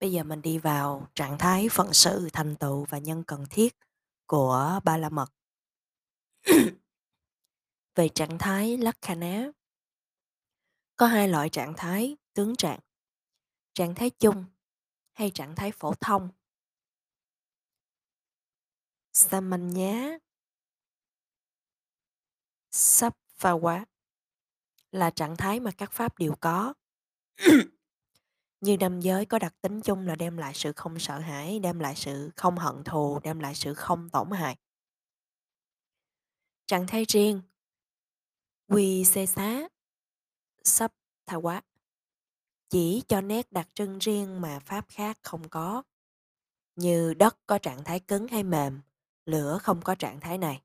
Bây giờ mình đi vào trạng thái phận sự, thành tựu và nhân cần thiết của Ba La Mật. Về trạng thái Lakkhana, có hai loại trạng thái tướng trạng. Trạng thái chung hay trạng thái phổ thông. Samanya Sapphawa là trạng thái mà các pháp đều có. Như năm giới có đặc tính chung là đem lại sự không sợ hãi, đem lại sự không hận thù, đem lại sự không tổn hại. Trạng thái riêng Quy xê xá Sắp tha quá Chỉ cho nét đặc trưng riêng mà pháp khác không có. Như đất có trạng thái cứng hay mềm, lửa không có trạng thái này.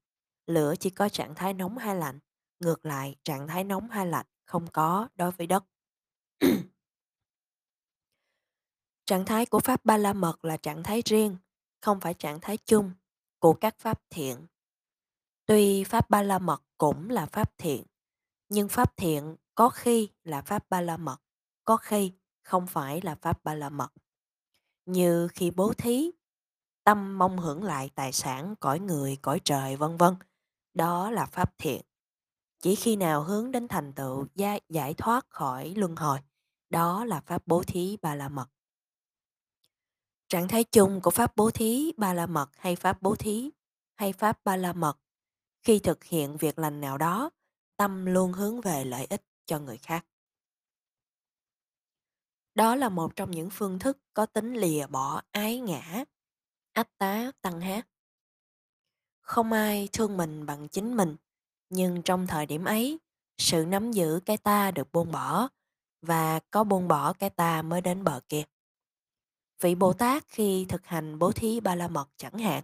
Lửa chỉ có trạng thái nóng hay lạnh. Ngược lại, trạng thái nóng hay lạnh không có đối với đất trạng thái của Pháp Ba La Mật là trạng thái riêng, không phải trạng thái chung của các Pháp thiện. Tuy Pháp Ba La Mật cũng là Pháp thiện, nhưng Pháp thiện có khi là Pháp Ba La Mật, có khi không phải là Pháp Ba La Mật. Như khi bố thí, tâm mong hưởng lại tài sản, cõi người, cõi trời, vân vân. Đó là Pháp thiện. Chỉ khi nào hướng đến thành tựu giải thoát khỏi luân hồi, đó là Pháp bố thí Ba La Mật. Trạng thái chung của Pháp bố thí Ba La Mật hay Pháp bố thí hay Pháp Ba La Mật khi thực hiện việc lành nào đó tâm luôn hướng về lợi ích cho người khác. Đó là một trong những phương thức có tính lìa bỏ ái ngã, ách tá tăng hát. Không ai thương mình bằng chính mình, nhưng trong thời điểm ấy, sự nắm giữ cái ta được buông bỏ và có buông bỏ cái ta mới đến bờ kia. Vị Bồ Tát khi thực hành bố thí ba la mật chẳng hạn,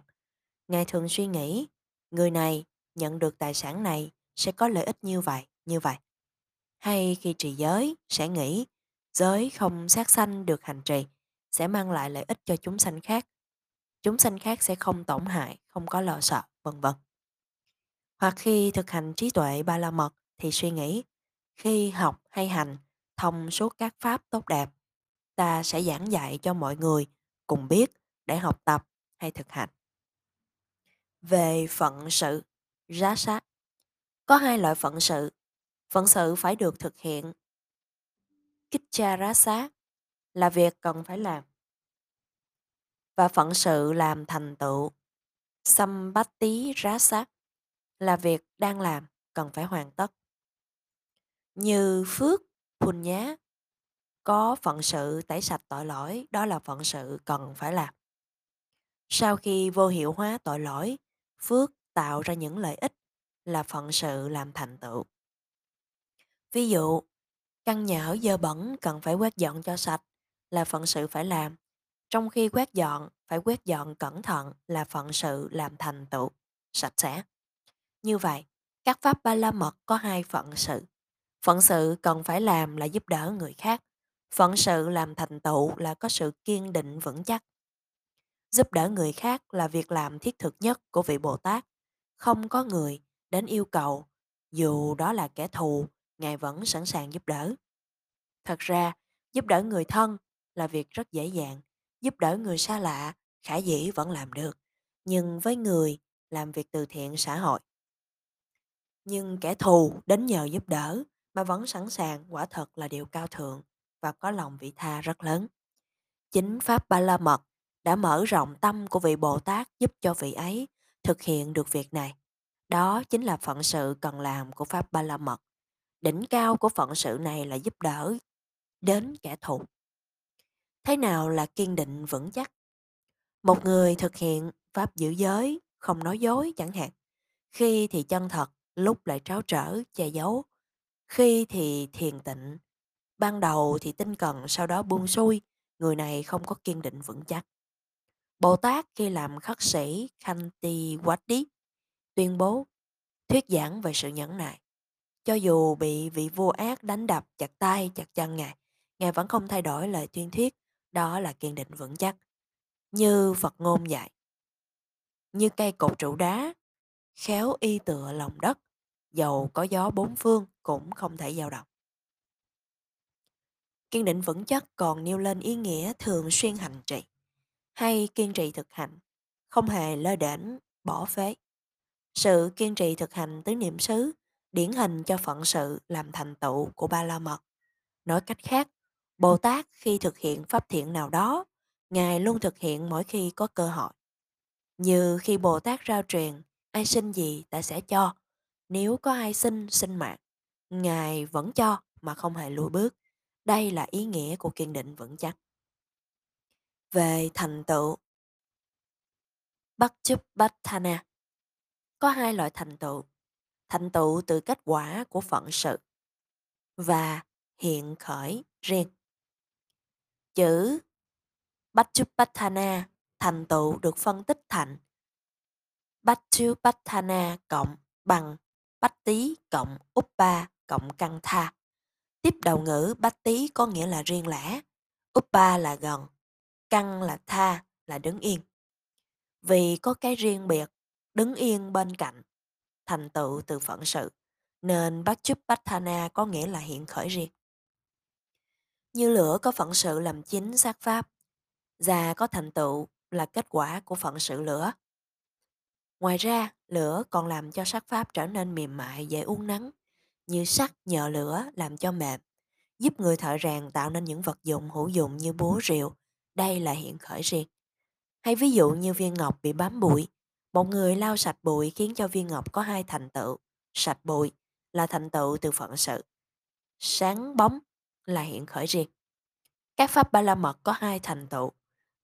Ngài thường suy nghĩ, người này nhận được tài sản này sẽ có lợi ích như vậy, như vậy. Hay khi trì giới sẽ nghĩ giới không sát sanh được hành trì sẽ mang lại lợi ích cho chúng sanh khác. Chúng sanh khác sẽ không tổn hại, không có lo sợ, vân vân. Hoặc khi thực hành trí tuệ ba la mật thì suy nghĩ khi học hay hành thông suốt các pháp tốt đẹp ta sẽ giảng dạy cho mọi người cùng biết để học tập hay thực hành. Về phận sự, rá sát có hai loại phận sự. Phận sự phải được thực hiện. Kicharasa là việc cần phải làm. Và phận sự làm thành tựu. rá sát là việc đang làm, cần phải hoàn tất. Như phước, punya có phận sự tẩy sạch tội lỗi, đó là phận sự cần phải làm. Sau khi vô hiệu hóa tội lỗi, phước tạo ra những lợi ích là phận sự làm thành tựu. Ví dụ, căn nhà ở dơ bẩn cần phải quét dọn cho sạch là phận sự phải làm, trong khi quét dọn phải quét dọn cẩn thận là phận sự làm thành tựu, sạch sẽ. Như vậy, các pháp ba la mật có hai phận sự. Phận sự cần phải làm là giúp đỡ người khác. Phận sự làm thành tựu là có sự kiên định vững chắc. Giúp đỡ người khác là việc làm thiết thực nhất của vị Bồ Tát. Không có người đến yêu cầu, dù đó là kẻ thù, Ngài vẫn sẵn sàng giúp đỡ. Thật ra, giúp đỡ người thân là việc rất dễ dàng, giúp đỡ người xa lạ, khả dĩ vẫn làm được, nhưng với người làm việc từ thiện xã hội. Nhưng kẻ thù đến nhờ giúp đỡ mà vẫn sẵn sàng quả thật là điều cao thượng và có lòng vị tha rất lớn. Chính Pháp Ba La Mật đã mở rộng tâm của vị Bồ Tát giúp cho vị ấy thực hiện được việc này. Đó chính là phận sự cần làm của Pháp Ba La Mật. Đỉnh cao của phận sự này là giúp đỡ đến kẻ thù. Thế nào là kiên định vững chắc? Một người thực hiện Pháp giữ giới, không nói dối chẳng hạn. Khi thì chân thật, lúc lại tráo trở, che giấu. Khi thì thiền tịnh. Ban đầu thì tinh cần, sau đó buông xuôi. Người này không có kiên định vững chắc. Bồ Tát khi làm khất sĩ Khanti Wadi tuyên bố thuyết giảng về sự nhẫn nại. Cho dù bị vị vua ác đánh đập chặt tay chặt chân ngài, ngài vẫn không thay đổi lời tuyên thuyết, đó là kiên định vững chắc. Như Phật ngôn dạy. Như cây cột trụ đá, khéo y tựa lòng đất, dầu có gió bốn phương cũng không thể dao động. Kiên định vững chắc còn nêu lên ý nghĩa thường xuyên hành trì hay kiên trì thực hành, không hề lơ đễnh, bỏ phế. Sự kiên trì thực hành tứ niệm xứ điển hình cho phận sự làm thành tựu của ba la mật. Nói cách khác, Bồ Tát khi thực hiện pháp thiện nào đó, Ngài luôn thực hiện mỗi khi có cơ hội. Như khi Bồ Tát rao truyền, ai xin gì ta sẽ cho. Nếu có ai xin, xin mạng, Ngài vẫn cho mà không hề lùi bước. Đây là ý nghĩa của kiên định vững chắc. Về thành tựu Bhakchupatthana Có hai loại thành tựu. Thành tựu từ kết quả của phận sự và hiện khởi riêng. Chữ Bhakchupatthana thành tựu được phân tích thành Bhakchupatthana cộng bằng Bách Tý cộng Uppa cộng Căng Tha. Tiếp đầu ngữ Bách Tý có nghĩa là riêng lẻ, Uppa là gần, Căng là tha, là đứng yên. Vì có cái riêng biệt, đứng yên bên cạnh, thành tựu từ phận sự, nên Bhakchupatthana có nghĩa là hiện khởi riêng. Như lửa có phận sự làm chính sát pháp, già có thành tựu là kết quả của phận sự lửa. Ngoài ra, lửa còn làm cho sắc pháp trở nên mềm mại dễ uốn nắn, như sắt nhờ lửa làm cho mềm, giúp người thợ rèn tạo nên những vật dụng hữu dụng như búa rượu. Đây là hiện khởi riêng. Hay ví dụ như viên ngọc bị bám bụi, một người lau sạch bụi khiến cho viên ngọc có hai thành tựu, sạch bụi là thành tựu từ phận sự, sáng bóng là hiện khởi riêng. Các pháp ba la mật có hai thành tựu,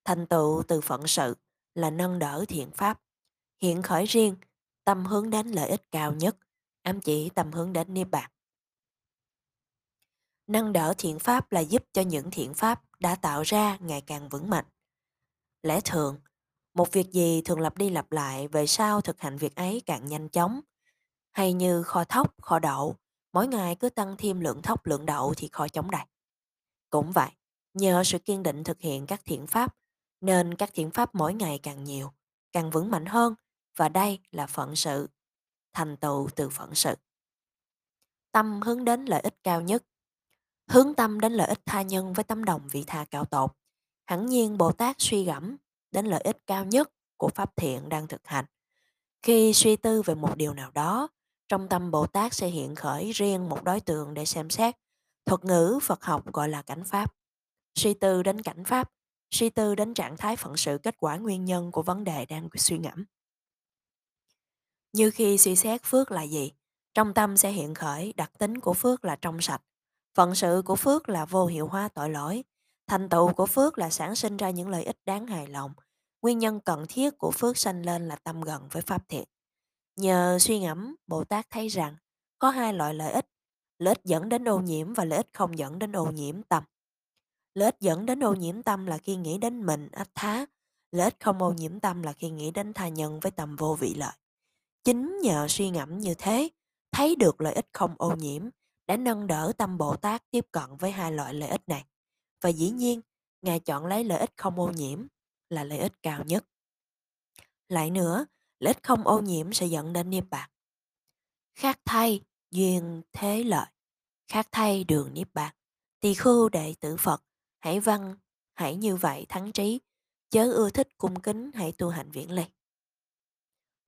thành tựu từ phận sự là nâng đỡ thiện pháp, hiện khởi riêng, tâm hướng đến lợi ích cao nhất, ám chỉ tầm hướng đến niết bàn. Nâng đỡ thiện pháp là giúp cho những thiện pháp đã tạo ra ngày càng vững mạnh. Lẽ thường, một việc gì thường lặp đi lặp lại về sau thực hành việc ấy càng nhanh chóng. Hay như kho thóc, kho đậu, mỗi ngày cứ tăng thêm lượng thóc lượng đậu thì kho chống đầy. Cũng vậy, nhờ sự kiên định thực hiện các thiện pháp, nên các thiện pháp mỗi ngày càng nhiều, càng vững mạnh hơn và đây là phận sự, thành tựu từ phận sự. Tâm hướng đến lợi ích cao nhất, hướng tâm đến lợi ích tha nhân với tấm đồng vị tha cao tột. Hẳn nhiên Bồ Tát suy gẫm đến lợi ích cao nhất của pháp thiện đang thực hành. Khi suy tư về một điều nào đó, trong tâm Bồ Tát sẽ hiện khởi riêng một đối tượng để xem xét. Thuật ngữ Phật học gọi là cảnh pháp. Suy tư đến cảnh pháp, suy tư đến trạng thái phận sự kết quả nguyên nhân của vấn đề đang suy ngẫm. Như khi suy xét phước là gì, trong tâm sẽ hiện khởi đặc tính của phước là trong sạch, phận sự của phước là vô hiệu hóa tội lỗi, thành tựu của phước là sản sinh ra những lợi ích đáng hài lòng, nguyên nhân cần thiết của phước sanh lên là tâm gần với pháp thiện. Nhờ suy ngẫm, Bồ Tát thấy rằng có hai loại lợi ích, lợi ích dẫn đến ô nhiễm và lợi ích không dẫn đến ô nhiễm tâm. Lợi ích dẫn đến ô nhiễm tâm là khi nghĩ đến mình, ách thá. Lợi ích không ô nhiễm tâm là khi nghĩ đến tha nhân với tầm vô vị lợi. Chính nhờ suy ngẫm như thế, thấy được lợi ích không ô nhiễm, đã nâng đỡ tâm Bồ Tát tiếp cận với hai loại lợi ích này. Và dĩ nhiên, Ngài chọn lấy lợi ích không ô nhiễm là lợi ích cao nhất. Lại nữa, lợi ích không ô nhiễm sẽ dẫn đến niết bàn. Khác thay, duyên thế lợi. Khác thay đường niết bàn. Tỳ khưu đệ tử Phật, hãy văn, hãy như vậy thắng trí, chớ ưa thích cung kính hãy tu hành viễn ly.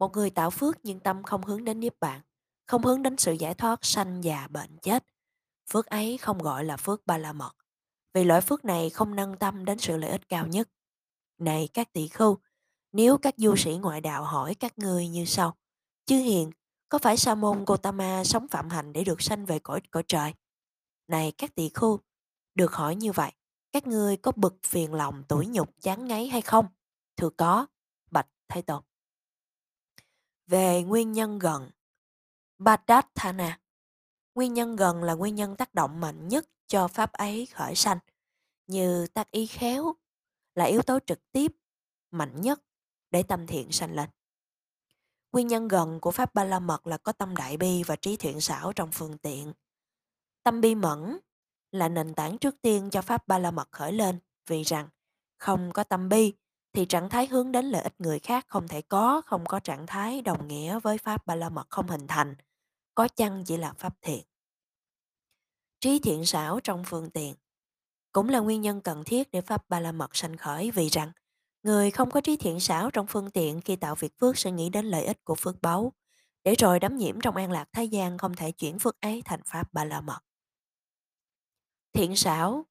Một người tạo phước nhưng tâm không hướng đến niết bàn, không hướng đến sự giải thoát sanh già bệnh chết. Phước ấy không gọi là phước ba la mật, vì loại phước này không nâng tâm đến sự lợi ích cao nhất. Này các tỷ khưu, nếu các du sĩ ngoại đạo hỏi các ngươi như sau, chư hiền, có phải sa môn Gotama sống phạm hạnh để được sanh về cõi cõi trời? Này các tỷ khưu, được hỏi như vậy, các ngươi có bực phiền lòng tủi nhục chán ngấy hay không? Thưa có, bạch Thái Tôn. Về nguyên nhân gần Badathana Nguyên nhân gần là nguyên nhân tác động mạnh nhất cho pháp ấy khởi sanh, như tác ý khéo là yếu tố trực tiếp mạnh nhất để tâm thiện sanh lên. Nguyên nhân gần của pháp ba la mật là có tâm đại bi và trí thiện xảo trong phương tiện. Tâm bi mẫn là nền tảng trước tiên cho pháp ba la mật khởi lên vì rằng không có tâm bi thì trạng thái hướng đến lợi ích người khác không thể có, không có trạng thái đồng nghĩa với pháp ba la mật không hình thành, có chăng chỉ là pháp thiện. Trí thiện xảo trong phương tiện cũng là nguyên nhân cần thiết để Pháp Ba La Mật sanh khởi vì rằng người không có trí thiện xảo trong phương tiện khi tạo việc phước sẽ nghĩ đến lợi ích của phước báu, để rồi đắm nhiễm trong an lạc thế gian không thể chuyển phước ấy thành Pháp Ba La Mật. Thiện xảo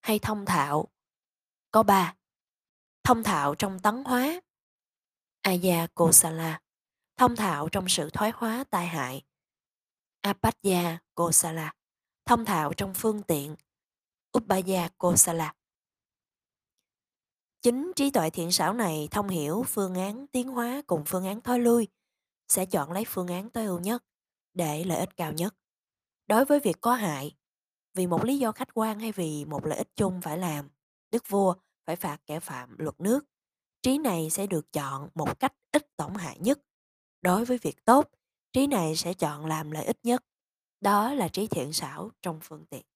hay thông thạo có ba. Thông thạo trong tấn hóa. Aya Kosala Thông thạo trong sự thoái hóa tai hại. Apatya Kosala Thông thạo trong phương tiện. Upaya Kosala Chính trí tuệ thiện xảo này thông hiểu phương án tiến hóa cùng phương án thoái lui, sẽ chọn lấy phương án tối ưu nhất để lợi ích cao nhất. Đối với việc có hại, vì một lý do khách quan hay vì một lợi ích chung phải làm, đức vua phải phạt kẻ phạm luật nước. Trí này sẽ được chọn một cách ít tổn hại nhất. Đối với việc tốt, trí này sẽ chọn làm lợi ích nhất. Đó là trí thiện xảo trong phương tiện.